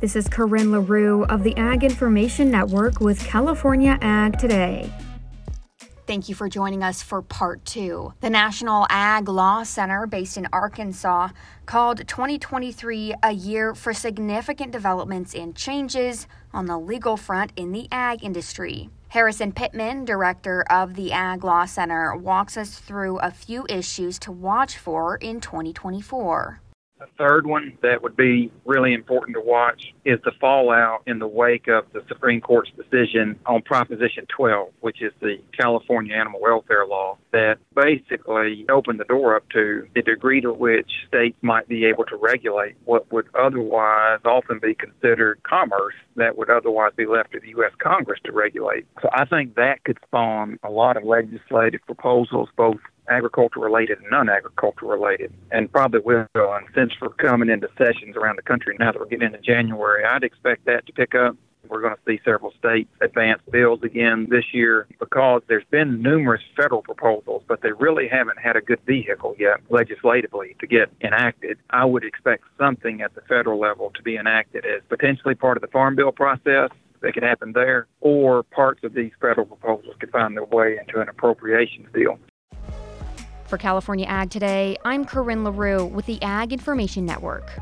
This is Corinne LaRue of the Ag Information Network with California Ag Today. Thank you for joining us for part two. The National Ag Law Center, based in Arkansas, called 2023 a year for significant developments and changes on the legal front in the ag industry. Harrison Pittman, director of the Ag Law Center, walks us through a few issues to watch for in 2024. A third one that would be really important to watch is the fallout in the wake of the Supreme Court's decision on Proposition 12, which is the California animal welfare law that basically opened the door up to the degree to which states might be able to regulate what would otherwise often be considered commerce that would otherwise be left to the U.S. Congress to regulate. So I think that could spawn a lot of legislative proposals, both agriculture related and non agriculture related, and probably will. And since we're coming into sessions around the country now that we're getting into January, I'd expect that to pick up. We're going to see several states advance bills again this year because there's been numerous federal proposals, but they really haven't had a good vehicle yet legislatively to get enacted. I would expect something at the federal level to be enacted as potentially part of the Farm Bill process that could happen there, or parts of these federal proposals could find their way into an appropriations deal. For California Ag Today, I'm Corinne LaRue with the Ag Information Network.